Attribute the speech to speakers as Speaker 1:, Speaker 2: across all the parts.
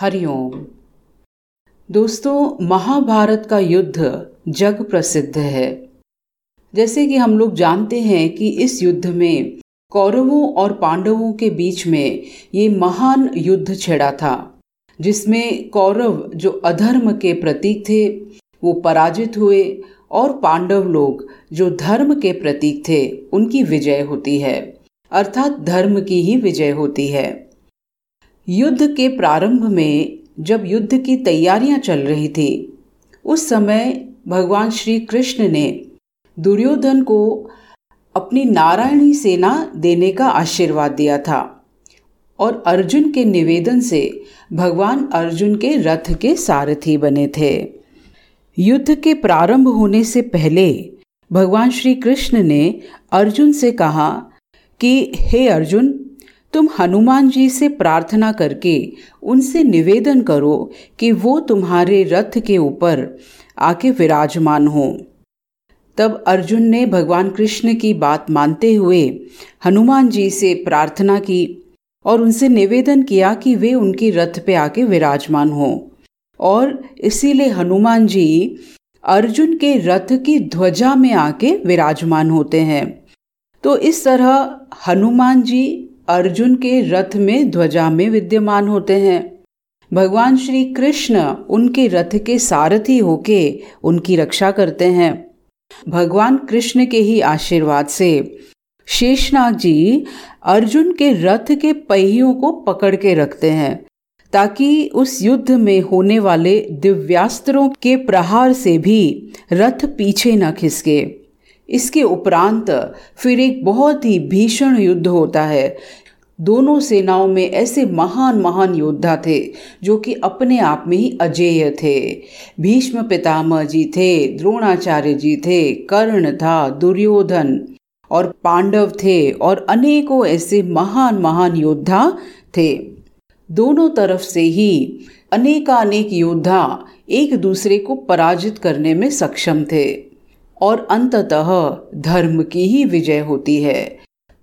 Speaker 1: हरिओम। दोस्तों, महाभारत का युद्ध जग प्रसिद्ध है। जैसे कि हम लोग जानते हैं कि इस युद्ध में कौरवों और पांडवों के बीच में ये महान युद्ध छेड़ा था, जिसमें कौरव जो अधर्म के प्रतीक थे, वो पराजित हुए और पांडव लोग जो धर्म के प्रतीक थे, उनकी विजय होती है। अर्थात धर्म की ही विजय होती है। युद्ध के प्रारंभ में जब युद्ध की तैयारियाँ चल रही थी, उस समय भगवान श्री कृष्ण ने दुर्योधन को अपनी नारायणी सेना देने का आशीर्वाद दिया था और अर्जुन के निवेदन से भगवान अर्जुन के रथ के सारथी बने थे। युद्ध के प्रारंभ होने से पहले भगवान श्री कृष्ण ने अर्जुन से कहा कि, हे अर्जुन तुम हनुमान जी से प्रार्थना करके उनसे निवेदन करो कि वो तुम्हारे रथ के ऊपर आके विराजमान हो। तब अर्जुन ने भगवान कृष्ण की बात मानते हुए हनुमान जी से प्रार्थना की और उनसे निवेदन किया कि वे उनके रथ पे आके विराजमान हो। और इसीलिए हनुमान जी अर्जुन के रथ की ध्वजा में आके विराजमान होते हैं। तो इस तरह हनुमान जी अर्जुन के रथ में ध्वजा में विद्यमान होते हैं। भगवान श्री कृष्ण उनके रथ के सारथी होके उनकी रक्षा करते हैं। भगवान कृष्ण के ही आशीर्वाद से शेषनाग जी अर्जुन के रथ के पहियों को पकड़ के रखते हैं, ताकि उस युद्ध में होने वाले दिव्यास्त्रों के प्रहार से भी रथ पीछे न खिसके। इसके उपरांत फिर एक बहुत ही भीषण युद्ध होता है। दोनों सेनाओं में ऐसे महान महान योद्धा थे, जो कि अपने आप में ही अजेय थे। भीष्म पितामह जी थे, द्रोणाचार्य जी थे, कर्ण था, दुर्योधन और पांडव थे और अनेकों ऐसे महान महान योद्धा थे। दोनों तरफ़ से ही अनेकानेक योद्धा एक दूसरे को पराजित करने में सक्षम थे। और अंततः धर्म की ही विजय होती है।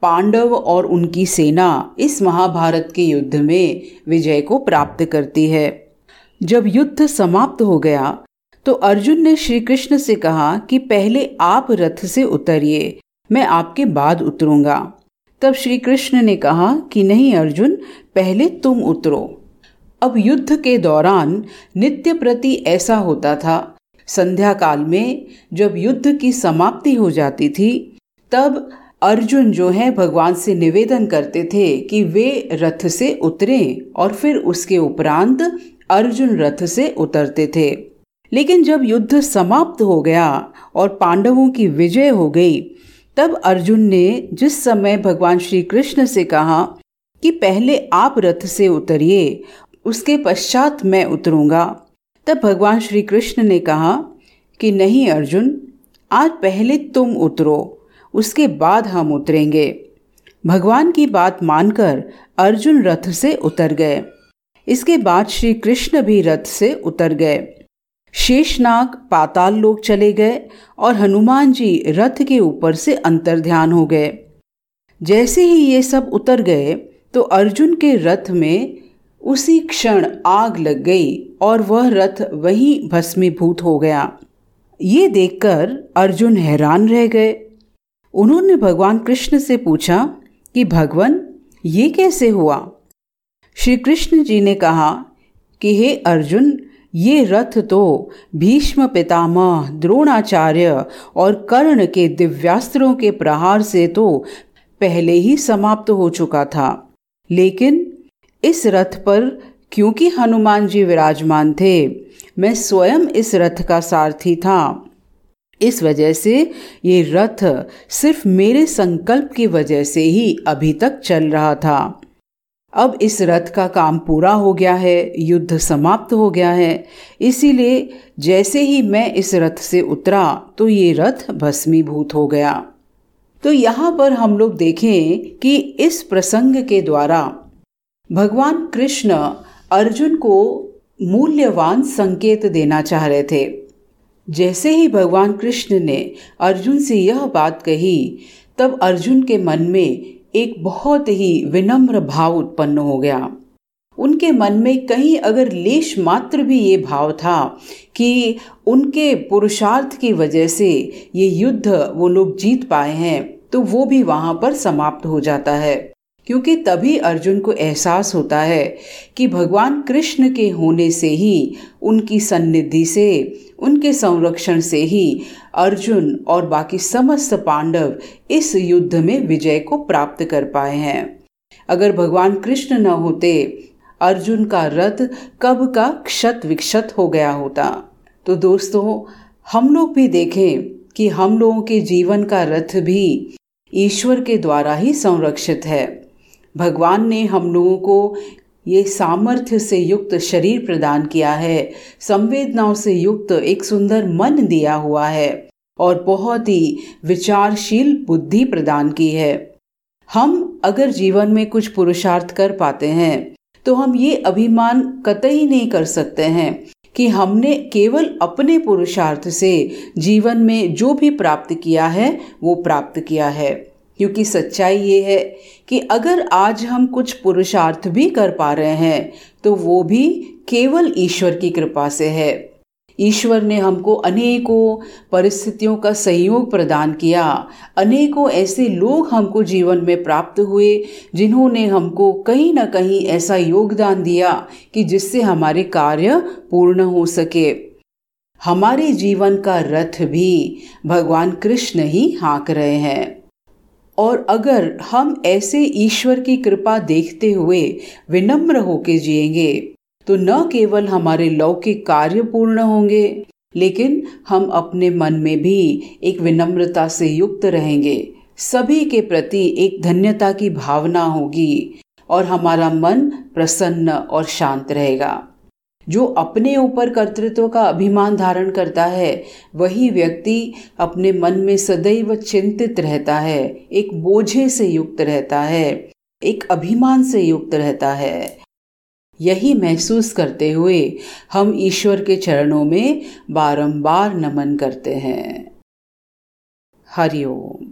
Speaker 1: पांडव और उनकी सेना इस महाभारत के युद्ध में विजय को प्राप्त करती है। जब युद्ध समाप्त हो गया तो अर्जुन ने श्री कृष्ण से कहा कि पहले आप रथ से उतरिए, मैं आपके बाद उतरूँगा। तब श्री कृष्ण ने कहा कि नहीं अर्जुन, पहले तुम उतरो। अब युद्ध के दौरान नित्य प्रति ऐसा होता था संध्या काल में जब युद्ध की समाप्ति हो जाती थी, तब अर्जुन जो है भगवान से निवेदन करते थे कि वे रथ से उतरे और फिर उसके उपरांत अर्जुन रथ से उतरते थे। लेकिन जब युद्ध समाप्त हो गया और पांडवों की विजय हो गई, तब अर्जुन ने जिस समय भगवान श्री कृष्ण से कहा कि पहले आप रथ से उतरिए, उसके पश्चात मैं उतरूँगा। तब भगवान श्री कृष्ण ने कहा कि नहीं अर्जुन, आज पहले तुम उतरो, उसके बाद हम उतरेंगे। भगवान की बात मानकर अर्जुन रथ से उतर गए। इसके बाद श्री कृष्ण भी रथ से उतर गए। शेषनाग, पाताल लोक चले गए और हनुमान जी रथ के ऊपर से अंतर ध्यान हो गए। जैसे ही ये सब उतर गए तो अर्जुन के रथ में उसी क्षण आग लग गई और वह रथ वहीं भस्मीभूत हो गया। ये देखकर अर्जुन हैरान रह गए। उन्होंने भगवान कृष्ण से पूछा कि, भगवान, ये कैसे हुआ? श्री कृष्ण जी ने कहा कि, हे अर्जुन, ये रथ तो भीष्म पितामह, द्रोणाचार्य और कर्ण के दिव्यास्त्रों के प्रहार से तो पहले ही समाप्त हो चुका था। लेकिन इस रथ पर, क्योंकि हनुमान जी विराजमान थे, मैं स्वयं इस रथ का सारथी था। इस वजह से ये रथ सिर्फ़ मेरे संकल्प की वजह से ही अभी तक चल रहा था। अब इस रथ का काम पूरा हो गया है, युद्ध समाप्त हो गया है। इसीलिए जैसे ही मैं इस रथ से उतरा तो ये रथ भस्मीभूत हो गया। तो यहाँ पर हम लोग देखें कि इस प्रसंग के द्वारा भगवान कृष्ण अर्जुन को मूल्यवान संकेत देना चाह रहे थे। जैसे ही भगवान कृष्ण ने अर्जुन से यह बात कही, तब अर्जुन के मन में एक बहुत ही विनम्र भाव उत्पन्न हो गया। उनके मन में कहीं अगर लेश मात्र भी ये भाव था कि उनके पुरुषार्थ की वजह से ये युद्ध वो लोग जीत पाए हैं तो वो भी वहाँ पर समाप्त हो जाता है। क्योंकि तभी अर्जुन को एहसास होता है कि भगवान कृष्ण के होने से ही, उनकी सन्निधि से, उनके संरक्षण से ही अर्जुन और बाकी समस्त पांडव इस युद्ध में विजय को प्राप्त कर पाए हैं। अगर भगवान कृष्ण न होते, अर्जुन का रथ कब का क्षत विक्षत हो गया होता। तो दोस्तों, हम लोग भी देखें कि हम लोगों के जीवन का रथ भी ईश्वर के द्वारा ही संरक्षित है। भगवान ने हम लोगों को ये सामर्थ्य से युक्त शरीर प्रदान किया है, संवेदनाओं से युक्त एक सुंदर मन दिया हुआ है और बहुत ही विचारशील बुद्धि प्रदान की है। हम अगर जीवन में कुछ पुरुषार्थ कर पाते हैं तो हम ये अभिमान कतई नहीं कर सकते हैं कि हमने केवल अपने पुरुषार्थ से जीवन में जो भी प्राप्त किया है, वो प्राप्त किया है। क्योंकि सच्चाई ये है कि अगर आज हम कुछ पुरुषार्थ भी कर पा रहे हैं तो वो भी केवल ईश्वर की कृपा से है। ईश्वर ने हमको अनेकों परिस्थितियों का सहयोग प्रदान किया। अनेकों ऐसे लोग हमको जीवन में प्राप्त हुए, जिन्होंने हमको कहीं ना कहीं ऐसा योगदान दिया कि जिससे हमारे कार्य पूर्ण हो सके। हमारे जीवन का रथ भी भगवान कृष्ण ही हाँक रहे हैं। और अगर हम ऐसे ईश्वर की कृपा देखते हुए विनम्र होके जिएँगे तो न केवल हमारे लौकिक कार्य पूर्ण होंगे, लेकिन हम अपने मन में भी एक विनम्रता से युक्त रहेंगे। सभी के प्रति एक धन्यता की भावना होगी और हमारा मन प्रसन्न और शांत रहेगा। जो अपने ऊपर कर्तृत्व का अभिमान धारण करता है, वही व्यक्ति अपने मन में सदैव चिंतित रहता है, एक बोझे से युक्त रहता है, एक अभिमान से युक्त रहता है। यही महसूस करते हुए हम ईश्वर के चरणों में बारंबार नमन करते हैं। हरिओम